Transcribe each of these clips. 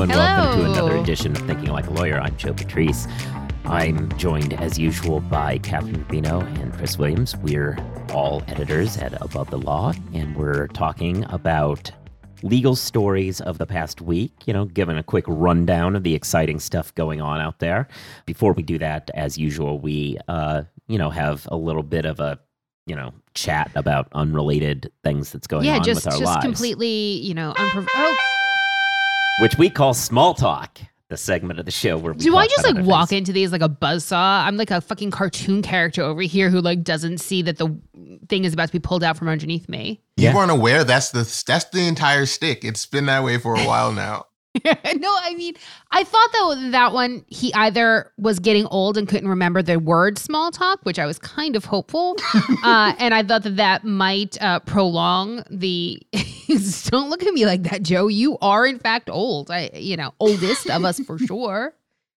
Hello and welcome to another edition of Thinking Like a Lawyer. I'm Joe Patrice. I'm joined as usual by Kathryn Rubino and Chris Williams. We're all editors at Above the Law, and we're talking about legal stories of the past week, you know, giving a quick rundown of the exciting stuff going on out there. Before we do that, as usual, we uh, you know, have a little bit of a you know, chat about unrelated things that's going yeah, on just with our just lives. completely, you know, unprov- oh, which we call small talk, the segment of the show where we do I just about like walk things. into these like a buzzsaw? I'm like a fucking cartoon character over here who like doesn't see that the thing is about to be pulled out from underneath me. Yeah. You weren't aware that's the that's the entire stick. It's been that way for a while now. no, I mean, I thought that that one he either was getting old and couldn't remember the word small talk, which I was kind of hopeful, uh, and I thought that that might uh, prolong the. Don't look at me like that, Joe. You are in fact old. I, you know, oldest of us for sure.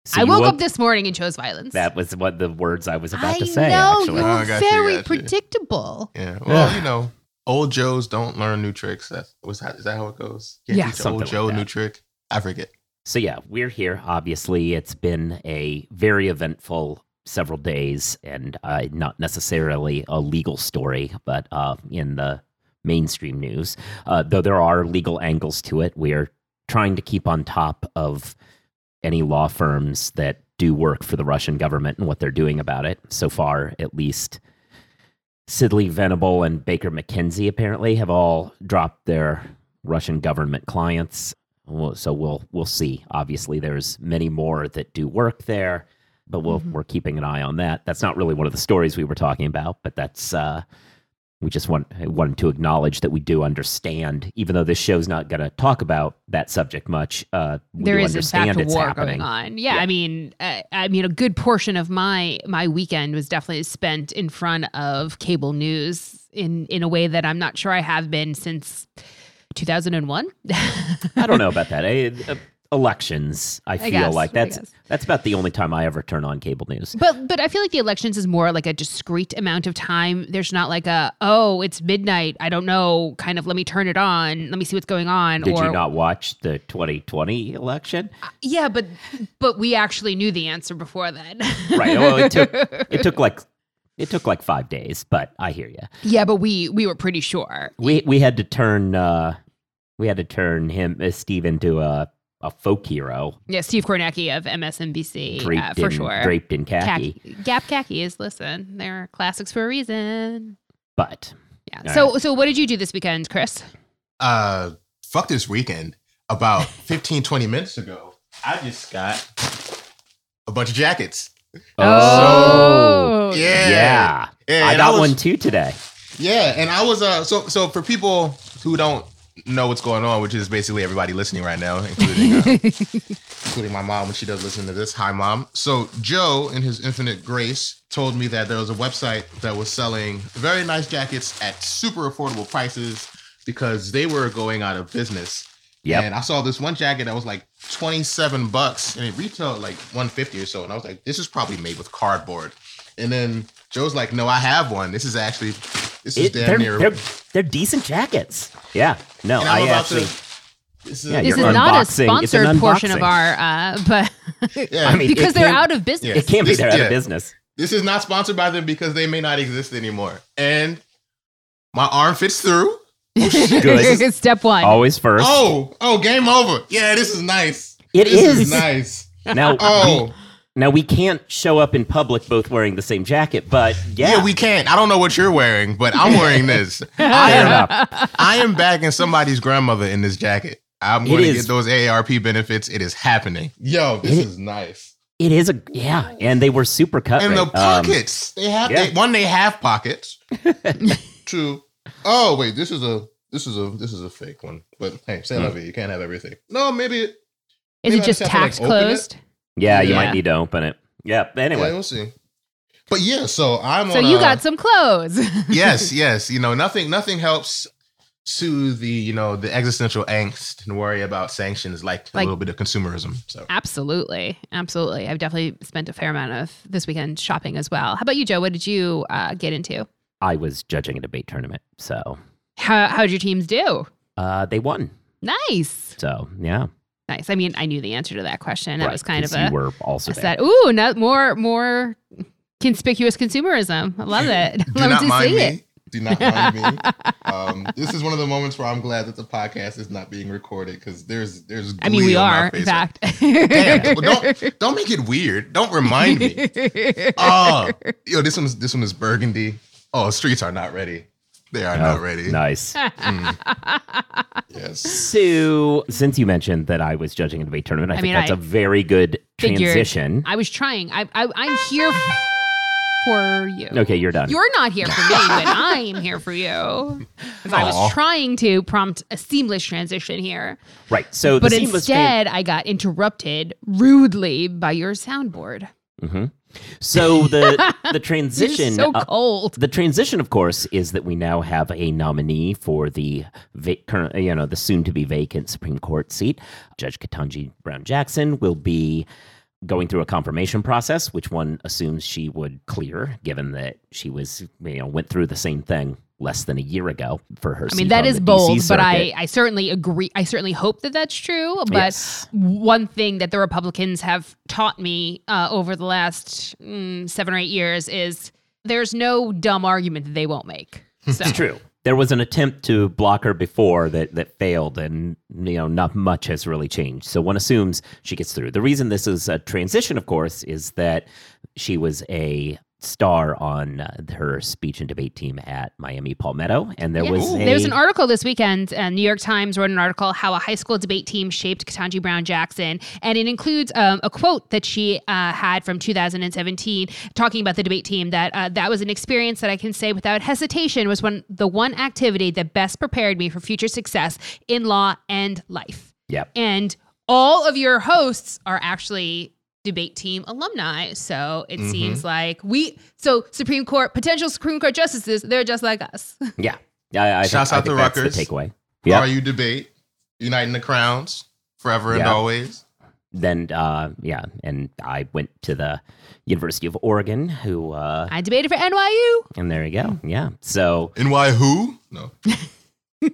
So I woke woke- up this morning and chose violence. That was what the words I was about I to say. know actually, you're Oh, I very got you. predictable. Yeah. Well, you know, old Joes don't learn new tricks. That's was that is that how it goes? Can't Yeah. teach old Joe a new trick. I forget. so yeah, we're here. Obviously, it's been a very eventful several days, and uh, not necessarily a legal story, but uh, in the mainstream news, uh, though there are legal angles to it. We are trying to keep on top of any law firms that do work for the Russian government and what they're doing about it. So far, at least, Sidley Venable and Baker McKenzie apparently have all dropped their Russian government clients. Well, So we'll we'll see. Obviously, there's many more that do work there, but we'll, Mhm. we're keeping an eye on that. That's not really one of the stories we were talking about, but that's uh, we just want wanted to acknowledge that we do understand, even though this show's not going to talk about that subject much. Uh, we There is in fact a war happening. going on. Yeah, Yeah. I mean, uh, I mean, a good portion of my my weekend was definitely spent in front of cable news in in a way that I'm not sure I have been since 2001. I don't know about that. Eh, uh, elections, I feel guess, like that's that's about the only time I ever turn on cable news. But but I feel like the elections is more like a discrete amount of time. There's not like a oh it's midnight. I don't know. Kind of let me turn it on. Let me see what's going on. Did or you not watch the 2020 election? yeah, but but we actually knew the answer before then. Right. Well, it took it took like it took like five days, but I hear you. yeah, but we we were pretty sure. We we had to turn uh, we had to turn him uh, Steve into a a folk hero Yeah, Steve Kornacki of MSNBC draped uh, for in sure. draped in khaki. Khaki. Gap khakis. Listen, they're classics for a reason. But Yeah. All so so what did you do this weekend, Chris? Uh fuck this weekend. About 15, 20 minutes ago, I just got a bunch of jackets. oh, Yeah. yeah, Yeah, I and got was- one too today. Yeah, and I was uh so so for people who don't know what's going on, which is basically everybody listening right now, including uh, including my mom when she does listen to this. Hi, mom. So Joe, in his infinite grace, told me that there was a website that was selling very nice jackets at super affordable prices because they were going out of business. Yeah. And I saw this one jacket that was like 27 bucks and it retailed like 150 or so. And I was like, this is probably made with cardboard. And then Joe's like, no, I have one. This is actually, this is It- damn they're, near. they're they're decent jackets. Yeah. No, I'm actually. to. This is, Yeah, This is not a unboxing- it's an sponsored portion of our uh but yeah, I mean, because they're out of business. Yeah. It can't be This- they're out of business. this is not sponsored by them because they may not exist anymore. And my arm fits through. Good. Step one. Always first. Oh, oh, game over. Yeah, this is nice. It this is. nice. Now, Oh, we, now we can't show up in public both wearing the same jacket, but yeah, yeah. we can't. I don't know what you're wearing, but I'm wearing this. I am. enough. I am bagging somebody's grandmother in this jacket. I'm It going to is- get those AARP benefits. It is happening. Yo, this It- is nice. It is a yeah, and they were super cut. And the rate. Um, pockets. they have yeah. they, one. They have pockets. Two. Oh wait, this is a this is a this is a fake one. But hey, say love. You can't have everything. No, maybe it. Is Maybe it just just have to, like, tax open it? Closed? yeah, you Yeah. might need to open it. Yeah. Anyway, Yeah, we'll see. But yeah, so I'm So on. you a- got some clothes. yes, yes. You know, nothing nothing helps soothe the you know the existential angst and worry about sanctions like, Like- a little bit of consumerism. So Absolutely. Absolutely. I've definitely spent a fair amount of this weekend shopping as well. How about you, Joe? What did you uh, get into? I was judging a debate tournament, so How how'd your teams do? uh, they won. Nice. So yeah, Nice. I mean, I knew the answer to that question. That Right, was kind of a you were also I there. said, ooh, not more more conspicuous consumerism. I love it. Do Love not to mind see me. it. Do not mind me. Um, this is one of the moments where I'm glad that the podcast is not being recorded because there's there's. I mean, we on are, in face. fact. Damn, well, don't don't make it weird. Don't remind me. Oh, yo, this one's this one is burgundy. Oh, streets are not ready. They are not Oh, ready. Nice. Yes. So, since you mentioned that I was judging a debate tournament, I, I think mean, that's I a very good figured- transition. I was trying. I, I I'm here for you. Okay, you're done. You're not here for me, but I'm here for you. 'Cause I was trying to prompt a seamless transition here, right. So, but the seamless tran- instead I got interrupted rudely by your soundboard. Mhm. So the the transition so uh, cold. the transition, of course, is that we now have a nominee for the va- current, you know, the soon to be vacant Supreme Court seat. Judge Ketanji Brown Jackson will be going through a confirmation process, which one assumes she would clear, given that she was, you know, went through the same thing less than a year ago for her. I mean, that is bold, but I. I certainly agree. I certainly hope that that's true. But Yes. one thing that the Republicans have taught me uh, over the last mm, seven or eight years is there's no dumb argument that they won't make. So. It's true. There was an attempt to block her before that that failed, and you know not much has really changed. So one assumes she gets through. The reason this is a transition, of course, is that she was a star on uh, her speech and debate team at Miami Palmetto, and there Yeah. was a, There was an article this weekend. Uh, New York Times wrote an article how a high school debate team shaped Ketanji Brown Jackson, and it includes um, a quote that she uh, had from 2017, talking about the debate team. That uh, that was an experience that I can say without hesitation was one the one activity that best prepared me for future success in law and life. Yep. And all of your hosts are actually debate team alumni. So it seems like we, so Supreme Court, potential Supreme Court justices, they're just like us. yeah. I, I Shouts think, I out think to that's Rutgers. The takeaway. Are you debate? Uniting the crowns forever and Yeah. always. Then uh, yeah, and I went to the University of Oregon, who uh, I debated for NYU. and there you go. Yeah. So And why who? No.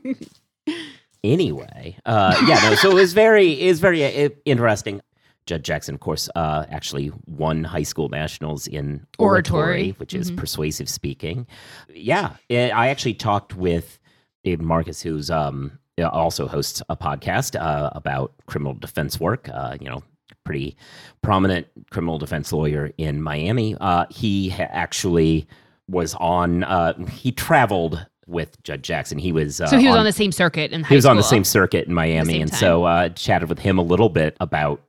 anyway uh yeah no so it was very it was very uh, interesting judge jackson of course uh actually won high school nationals in oratory, Oratory. which is Mhm. persuasive speaking yeah it, i actually talked with david markus who's um also hosts a podcast uh, about criminal defense work uh you know pretty prominent criminal defense lawyer in miami uh he ha- actually was on uh he traveled with judge jackson he was uh, So he was on, the same circuit in high he was on the same circuit in Miami, and time. so uh, chatted with him a little bit about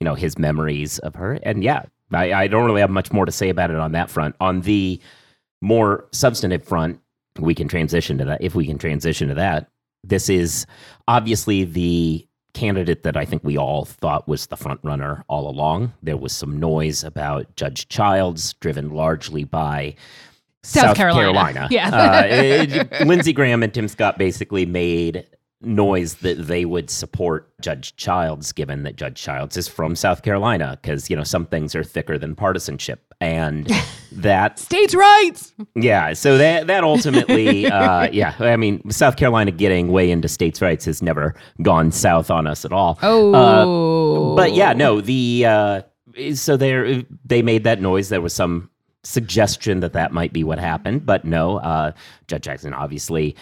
you know his memories of her. And yeah, I, I don't really have much more to say about it on that front. On the more substantive front, we can transition to that if we can transition to that. This is obviously the candidate that I think we all thought was the front runner all along. There was some noise about Judge Childs, driven largely by South Carolina. Yeah. uh, it- Lindsey Graham and Tim Scott basically made noise that they would support Judge Childs, given that Judge Childs is from South Carolina, because you know some things are thicker than partisanship, and that States' rights. yeah, so that that ultimately, uh, yeah, I mean, South Carolina getting way into states' rights has never gone south on us at all. Oh. But yeah, no, the uh, so there they made that noise. There was some suggestion that that might be what happened, but no, uh, Judge Jackson obviously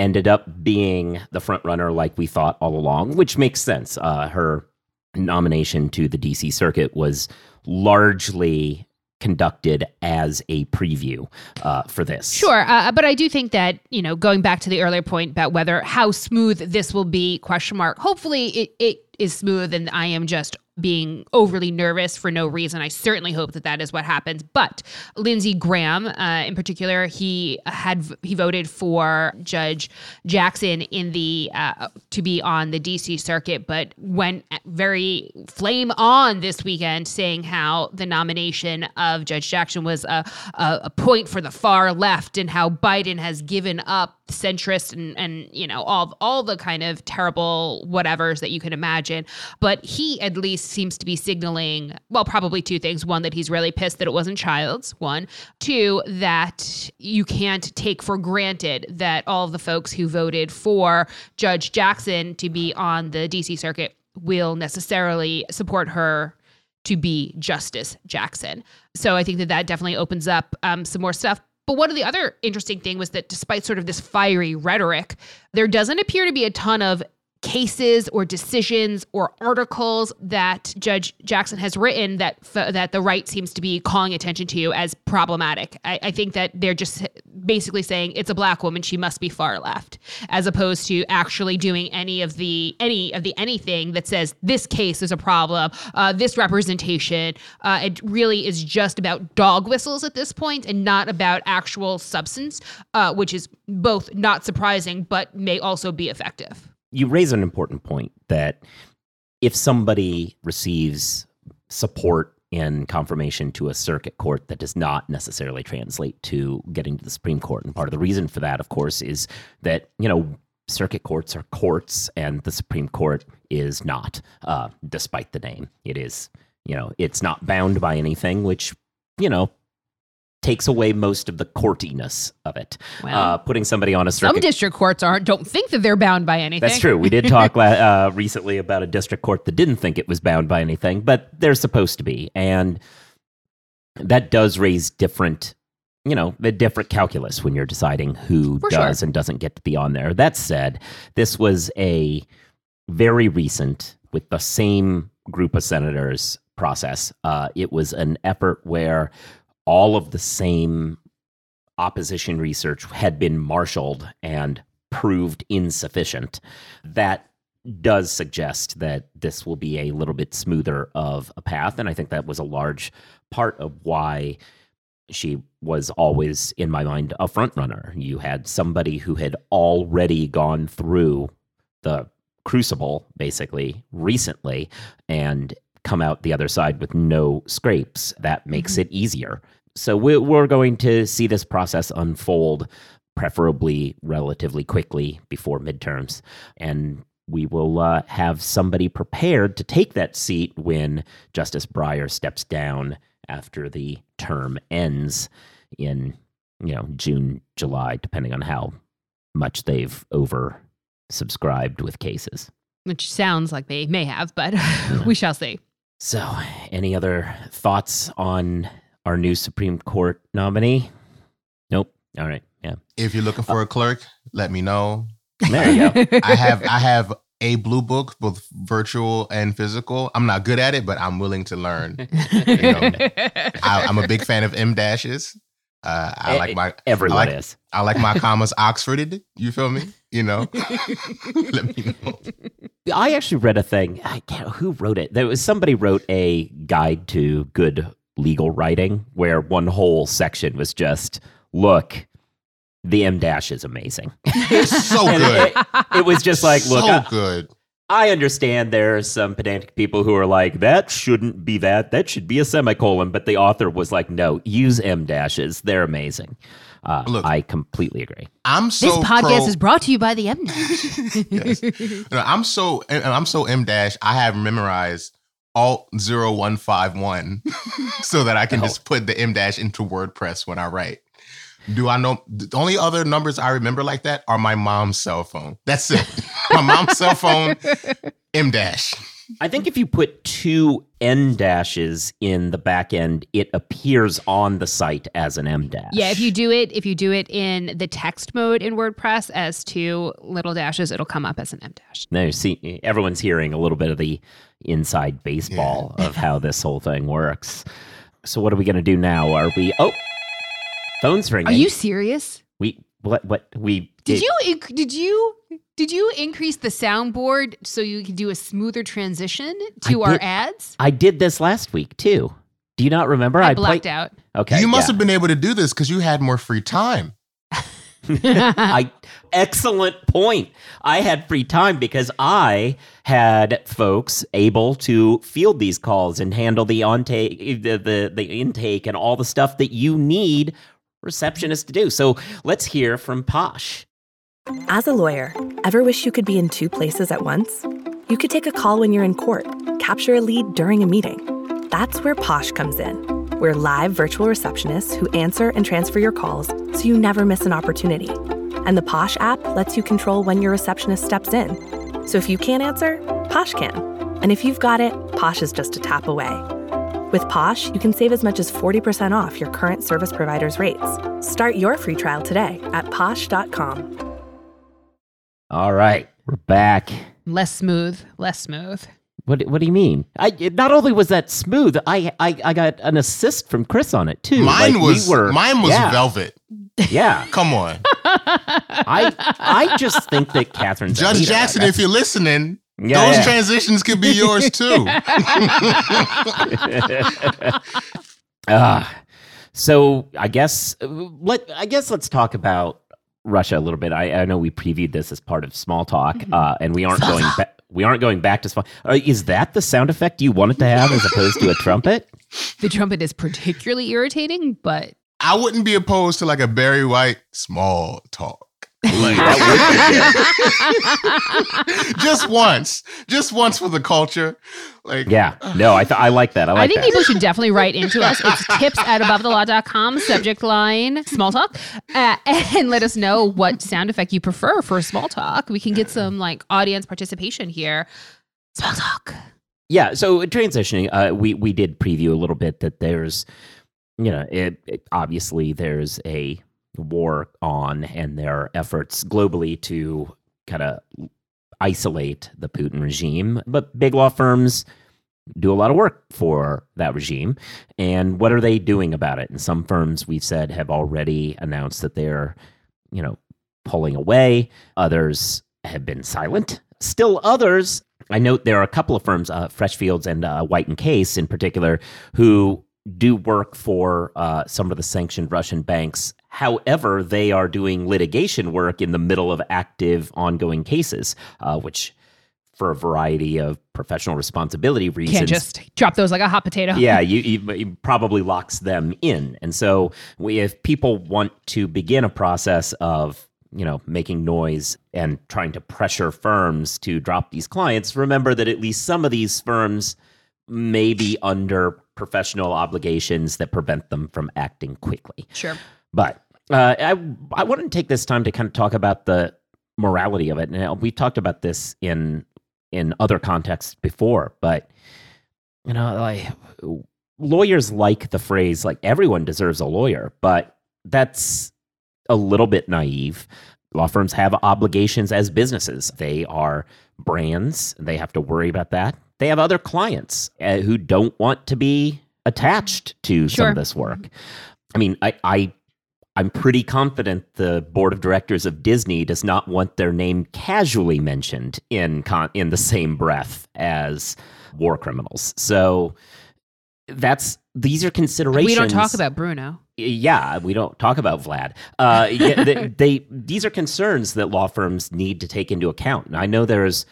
ended up being the front runner like we thought all along, which makes sense. Uh, her nomination to the DC circuit was largely conducted as a preview uh, for this. Sure, uh, but I do think that you know, going back to the earlier point about whether how smooth this will be, question mark. Hopefully, it it is smooth, and I am just being overly nervous for no reason. I certainly hope that that is what happens. But Lindsey Graham, uh, in particular, he had he voted for Judge Jackson in the uh, to be on the DC circuit, but went very flame on this weekend, saying how the nomination of Judge Jackson was a, a, a point for the far left, and how Biden has given up centrist and and you know all all the kind of terrible whatevers that you can imagine but he at least seems to be signaling well probably two things one that he's really pissed that it wasn't Childs one two that you can't take for granted that all of the folks who voted for judge jackson to be on the dc circuit will necessarily support her to be Justice Jackson. So I think that that definitely opens up um, some more stuff. But one of the other interesting thing was that despite sort of this fiery rhetoric, there doesn't appear to be a ton of cases or decisions or articles that Judge Jackson has written that f- that the right seems to be calling attention to as problematic. I, I, think that they're just basically saying it's a black woman, she must be far left, as opposed to actually doing any of the any of the anything that says this case is a problem, uh, this representation. Uh, it really is just about dog whistles at this point and not about actual substance, uh, which is both not surprising but may also be effective you raise an important point that if somebody receives support in confirmation to a circuit court that does not necessarily translate to getting to the Supreme Court. And part of the reason for that, of course, is that, you know, circuit courts are courts and the Supreme Court is not, uh, despite the name. It is, you know, it's not bound by anything, which, you know, takes away most of the courtiness of it. Well, uh, putting somebody on a circuit. Some district courts aren't don't think that they're bound by anything. That's true. We did talk uh, recently about a district court that didn't think it was bound by anything, but they're supposed to be, and that does raise different. You know, the different calculus when you're deciding who For does sure. and doesn't get to be on there. That said, this was a very recent, with the same group of senators process. Uh, it was an effort where all of the same opposition research had been marshaled and proved insufficient. That does suggest that this will be a little bit smoother of a path. And I think that was a large part of why she was always, in my mind, a front runner. You had somebody who had already gone through the crucible, basically, recently, and come out the other side with no scrapes. That makes mm-hmm. it easier so we're going to see this process unfold, preferably relatively quickly before midterms. And we will uh, have somebody prepared to take that seat when Justice Breyer steps down after the term ends in, you know, June, July, depending on how much they've over subscribed with cases. Which sounds like they may have, but we shall see. So, any other thoughts on our new Supreme Court nominee? Nope. All right. Yeah. If you're looking for a clerk, let me know. There you go. I have I have a blue book, both virtual and physical. I'm not good at it, but I'm willing to learn. You know, I, am a big fan of M dashes. Uh, I like my everyone I like, is. I like my commas Oxforded. You feel me? You know. Let me know. I actually read a thing. I can't. Who wrote it? There was somebody wrote a guide to good legal writing where one whole section was just look the M dash is amazing. It's so good. It, it, was just like, look, so I, good. I understand there are some pedantic people who are like, that shouldn't be that. That should be a semicolon. But the author was like, no, use M dashes. They're amazing. Uh, Look, I completely agree. I'm so this podcast pro- is brought to you by the M dash. yes. No, I'm so and I'm so M dash. I have memorized alt 0151 so that I can just put the M dash into WordPress when I write. Do I know the only other numbers I remember like that are my mom's cell phone? That's it. my mom's cell phone, M dash. I think if you put two N dashes in the back end, it appears on the site as an M dash. Yeah, if you do it, if you do it in the text mode in WordPress as two little dashes, it'll come up as an M dash. Now, you see, everyone's hearing a little bit of the inside baseball yeah. of how this whole thing works. So, what are we going to do now? Are we? Oh, phone's ringing. Are you serious? We what? What we did? Did you did you did you increase the soundboard so you can do a smoother transition to our ads? I did this last week too. Do you not remember? I, I blacked play- out. Okay. You must yeah. have been able to do this because you had more free time. I excellent point. I had free time because I had folks able to field these calls and handle the intake, the, the the intake, and all the stuff that you need Mm-hmm. receptionists to do. So let's hear from Posh. As a lawyer, ever wish you could be in two places at once? You could take a call when you're in court, capture a lead during a meeting. That's where Posh comes in. We're live virtual receptionists who answer and transfer your calls so you never miss an opportunity. And the Posh app lets you control when your receptionist steps in. So if you can't answer, Posh can. And if you've got it, Posh is just a tap away. With Posh, you can save as much as 40% off your current service provider's rates. Start your free trial today at posh.com. All right, we're back. Less smooth, less smooth. What What do you mean? I not only was that smooth, I I, I got an assist from Chris on it too. Mine Like, we was were- mine was yeah, velvet. Yeah, Come on, I I just think that Kathryn's a Judge leader. Jackson. If you're listening, Yeah, those yeah. transitions could be yours too. Ah, so I guess uh, let I guess let's talk about Russia a little bit. I, I know we previewed this as part of small talk, Mm-hmm. uh, and we aren't going back. We aren't going back to small. Uh, is that the sound effect you wanted to have as opposed to a trumpet? The trumpet is particularly irritating, but I wouldn't be opposed to like a Barry White small talk. Like, just once, just once for the culture. Like, Yeah, no, I th- I like that. I like. I think that. people should definitely write into us. It's tips at abovethelaw.com, subject line small talk, uh, and let us know what sound effect you prefer for small talk. We can get some like audience participation here. Small talk. Yeah. So transitioning, uh, we we did preview a little bit that there's, you know, it, it- obviously there's a war on, and their efforts globally to kind of isolate the Putin regime, but big law firms do a lot of work for that regime. And what are they doing about it? And some firms we've said have already announced that they're, you know, pulling away. Others have been silent. Still others, I note there are a couple of firms, uh, Freshfields and uh, White and Case in particular, who do work for uh, some of the sanctioned Russian banks. However, they are doing litigation work in the middle of active, ongoing cases, uh, which, for a variety of professional responsibility reasons, Can't just drop those like a hot potato. yeah, you, you, probably locks them in. And so, we, if people want to begin a process of you know making noise and trying to pressure firms to drop these clients, remember that at least some of these firms may be under professional obligations that prevent them from acting quickly. Sure. But uh, I I want to take this time to kind of talk about the morality of it. Now we've talked about this in in other contexts before, but you know, like lawyers like the phrase like everyone deserves a lawyer, but that's a little bit naive. Law firms have obligations as businesses. They are brands. They have to worry about that. They have other clients uh, who don't want to be attached to some of this work. I mean, I, I I'm pretty confident the board of directors of Disney does not want their name casually mentioned in con- in the same breath as war criminals. So that's these are considerations. We don't talk about Bruno. Yeah, we don't talk about Vlad. Uh, yeah, they, they these are concerns that law firms need to take into account. And I know there's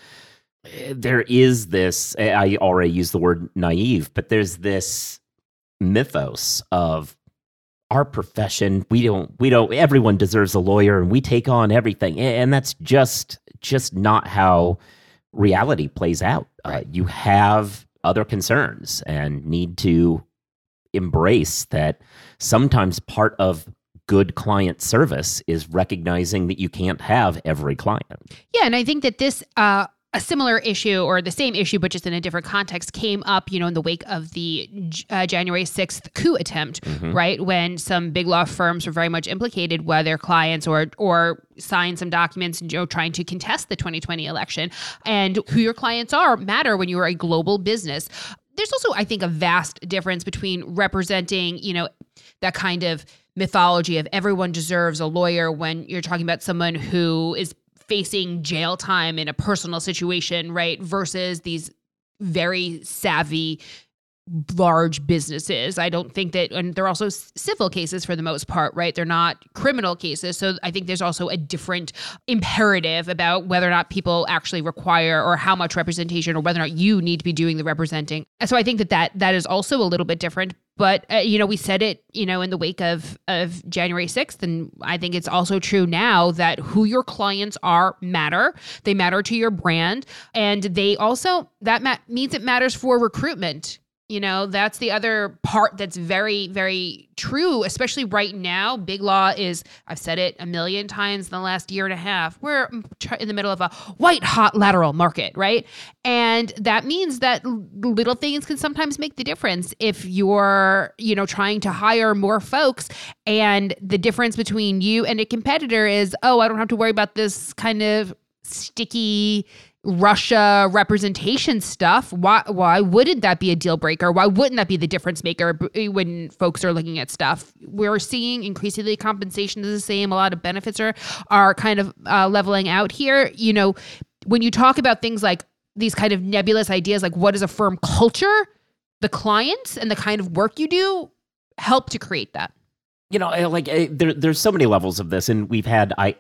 there is this. I already used the word naive, but there's this mythos of our profession. We don't. We don't. Everyone deserves a lawyer, and we take on everything. And that's just just not how reality plays out. Uh, you have other concerns and need to embrace that sometimes part of good client service is recognizing that you can't have every client. Yeah, and I think that this uh a similar issue or the same issue but just in a different context came up you know in the wake of the uh, january 6th coup attempt right? When some big law firms were very much implicated whether their clients or or signed some documents you know trying to contest the 2020 election. And who your clients are matter when you are a global business. There's also i think a vast difference between representing you know that kind of mythology of everyone deserves a lawyer when you're talking about someone who is facing jail time in a personal situation, right? Versus these very savvy large businesses. I don't think that and they're also civil cases for the most part, right? They're not criminal cases. So I think there's also a different imperative about whether or not people actually require or how much representation or whether or not you need to be doing the representing. So I think that that, that is also a little bit different. But uh, you know, we said it, you know, in the wake of of January 6th and I think it's also true now that who your clients are matter. They matter to your brand and they also that ma- means it matters for recruitment You know, that's the other part that's very, very true, especially right now. Big Law is, I've said it a million times in the last year and a half, we're in the middle of a white hot lateral market, right? And that means that little things can sometimes make the difference if you're, you know, trying to hire more folks and the difference between you and a competitor is, oh, I don't have to worry about this kind of sticky Russia representation stuff, why why wouldn't that be a deal breaker? Why wouldn't that be the difference maker when folks are looking at stuff? We're seeing increasingly compensation is the same. A lot of benefits are are kind of uh, leveling out here. You know, when you talk about things like these kind of nebulous ideas, like what is a firm culture, the clients and the kind of work you do help to create that. You know, like eh, there, there's so many levels of this, and we've had I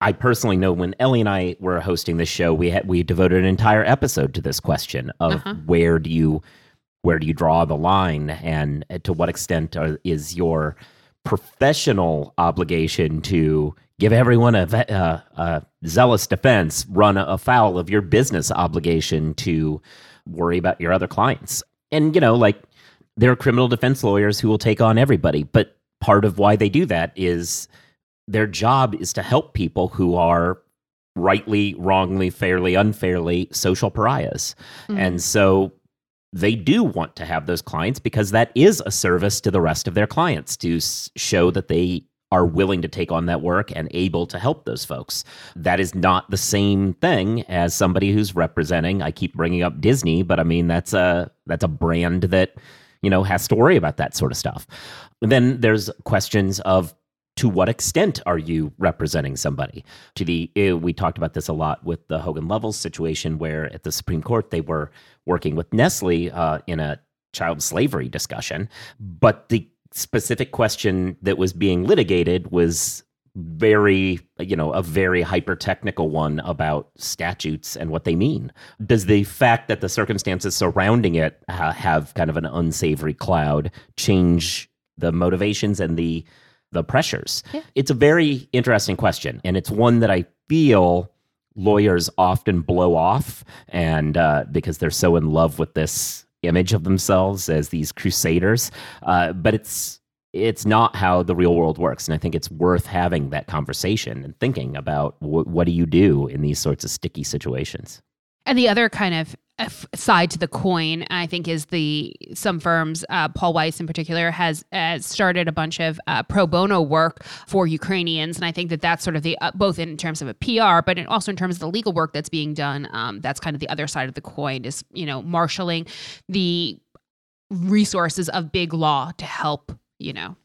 I personally know when Ellie and I were hosting this show, we had we devoted an entire episode to this question of uh-huh. where do you where do you draw the line, and to what extent are, is your professional obligation to give everyone a, a, uh, a zealous defense run afoul of your business obligation to worry about your other clients? And you know, like there are criminal defense lawyers who will take on everybody, but part of why they do that is their job is to help people who are rightly, wrongly, fairly, unfairly social pariahs. Mm-hmm. And so they do want to have those clients because that is a service to the rest of their clients to show that they are willing to take on that work and able to help those folks. That is not the same thing as somebody who's representing I keep bringing up Disney, but I mean that's a that's a brand that you know has to worry about that sort of stuff. And then there's questions of to what extent are you representing somebody? To the eh, we talked about this a lot with the Hogan Lovells situation, where at the Supreme Court they were working with Nestle uh, in a child slavery discussion, but the specific question that was being litigated was very you know a very hyper technical one about statutes and what they mean does the fact that the circumstances surrounding it ha- have kind of an unsavory cloud change the motivations and the the pressures? Yeah. It's a very interesting question, and it's one that I feel lawyers often blow off, and uh, because they're so in love with this image of themselves as these crusaders, uh, but it's it's not how the real world works, and I think it's worth having that conversation and thinking about wh- what do you do in these sorts of sticky situations. And the other kind of side to the coin, I think, is the some firms, uh, Paul Weiss in particular, has, has started a bunch of uh, pro bono work for Ukrainians, and I think that that's sort of the uh, both in terms of a PR, but also in terms of the legal work that's being done. Um, that's kind of the other side of the coin is you know marshaling the resources of big law to help you know.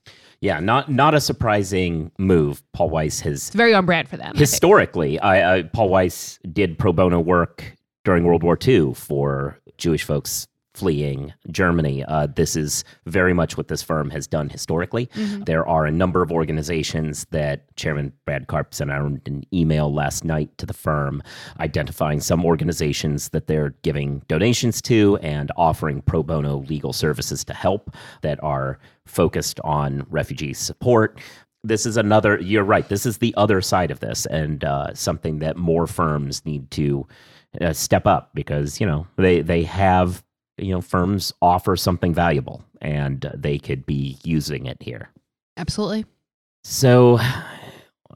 Yeah, not not a surprising move. Paul Weiss has it's very on brand for them. Historically, I, I, Paul Weiss did pro bono work during World War II for Jewish folks fleeing Germany. Uh, this is very much what this firm has done historically. Mm-hmm. There are a number of organizations that Chairman Brad Karp sent out an email last night to the firm identifying some organizations that they're giving donations to and offering pro bono legal services to help that are focused on refugee support this is another you're right this is the other side of this and uh, something that more firms need to uh, step up because you know they they have you know firms offer something valuable and they could be using it here. Absolutely. So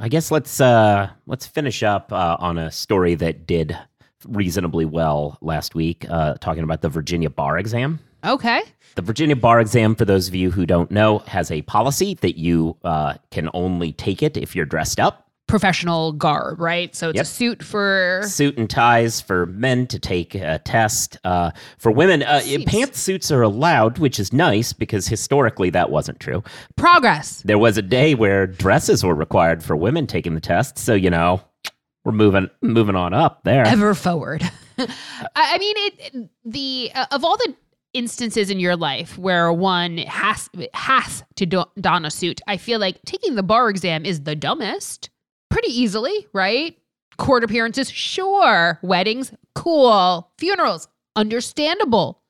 i guess let's uh let's finish up uh, on a story that did reasonably well last week uh talking about the virginia bar exam. Okay. The Virginia bar exam, for those of you who don't know, has a policy that you uh, can only take it if you're dressed up professional garb, right? So it's yep. a suit for suit and ties for men to take a test. Uh, for women, uh, pantsuits are allowed, which is nice because historically that wasn't true. Progress. There was a day where dresses were required for women taking the test, so you know we're moving moving on up there. Ever forward. I mean, it the uh, of all the instances in your life where one has has to do, don a suit, I feel like taking the bar exam is the dumbest pretty easily, right? Court appearances, sure. Weddings, cool. Funerals, understandable.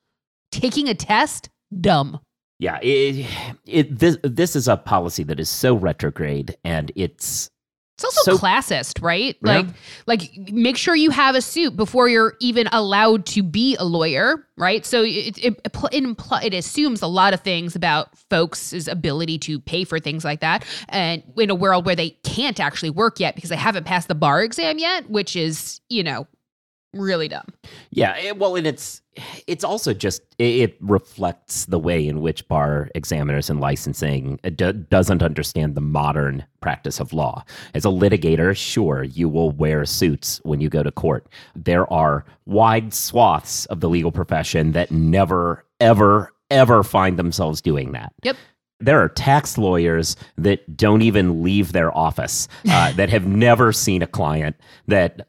Taking a test, dumb. Yeah, it, it this this is a policy that is so retrograde and it's It's also So- classist, right? Yeah. Like, like make sure you have a suit before you're even allowed to be a lawyer, right? So it it, it, impl- it assumes a lot of things about folks' ability to pay for things like that, and in a world where they can't actually work yet because they haven't passed the bar exam yet, which is you know really dumb. Yeah, it, well, and it's it's also just it, it reflects the way in which bar examiners and licensing uh, do, doesn't understand the modern practice of law. As a litigator, sure, you will wear suits when you go to court. There are wide swaths of the legal profession that never, ever, ever find themselves doing that. Yep. There are tax lawyers that don't even leave their office, uh, that have never seen a client, that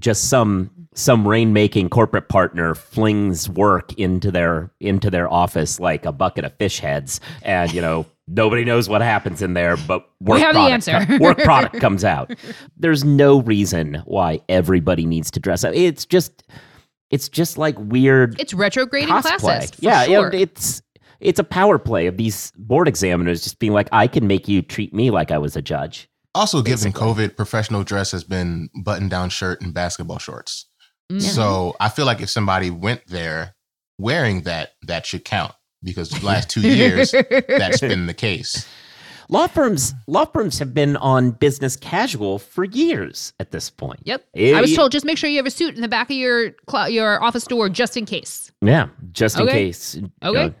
just some some rainmaking corporate partner flings work into their into their office like a bucket of fish heads, and you know nobody knows what happens in there, but work have the product, answer. work product comes out. There's no reason why everybody needs to dress up. It's just it's just like weird It's retrograde and cosplay. classist. For yeah, sure. it- it's it's a power play of these board examiners just being like, I can make you treat me like I was a judge. Also, given COVID, professional dress has been button down shirt and basketball shorts. Mhm. So I feel like if somebody went there wearing that, that should count because the last two years that's been the case. Law firms law firms have been on business casual for years at this point. Yep. It- I was told just make sure you have a suit in the back of your cl- your office door just in case. Yeah, just in Okay. case. you Okay. know,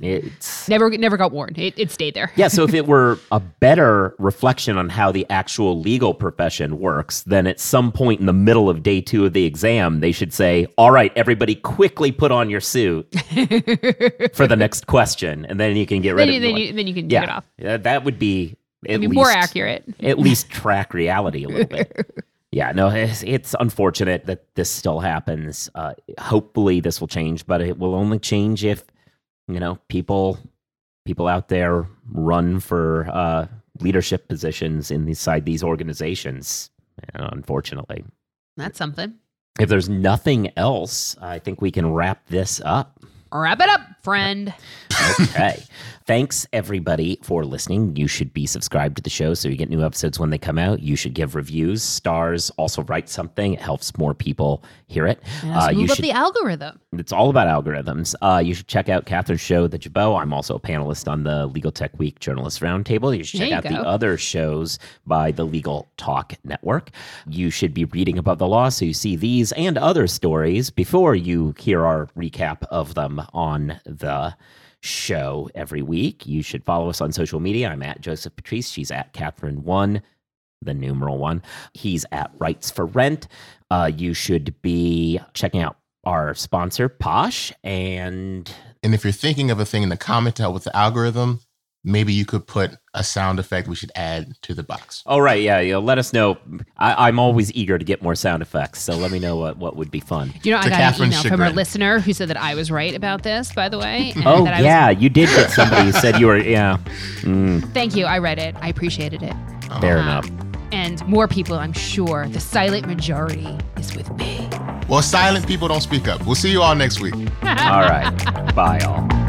it's Never never got worn. It, it stayed there. yeah, so if it were a better reflection on how the actual legal profession works, then at some point in the middle of day two of the exam, they should say, All right, everybody quickly put on your suit for the next question, and then you can get rid then, of you, then, you, then you can take it off. yeah, that would be at least more accurate. at least track reality a little bit. Yeah, no, it's, it's unfortunate that this still happens. Uh, hopefully, this will change, but it will only change if you know people people out there run for uh, leadership positions inside these organizations. Unfortunately, That's something. if there's nothing else, I think we can wrap this up. Wrap it up, friend. Okay. Thanks everybody for listening. You should be subscribed to the show so you get new episodes when they come out. You should give reviews, stars, also write something. It helps more people hear it. Uh, you move up should the algorithm. it's all about algorithms. Uh, you should check out Kathryn's show, The Jabot. I'm also a panelist on the Legal Tech Week Journalist Roundtable. You should check you out go. the other shows by the Legal Talk Network. You should be reading about the law so you see these and other stories before you hear our recap of them on the show every week. You should follow us on social media. I'm at Joseph Patrice. She's at Kathryn1 the numeral one. He's at Rights for Rent. Uh, you should be checking out our sponsor, Posh, and And if you're thinking of a thing in the comment help with the algorithm, maybe you could put a sound effect we should add to the box. oh right, yeah, yeah. Let us know. I, I'm always eager to get more sound effects, so let me know what, what would be fun. You know, I got Kathryn's an email from a listener who said that I was right about this, by the way. and Oh that I was- yeah, you did get somebody who said you were. Yeah, Mm, thank you. I read it. I appreciated it. fair Uh, enough. And more people, I'm sure. The silent majority is with me. Well, silent people don't speak up. We'll see you all next week. All right, bye all.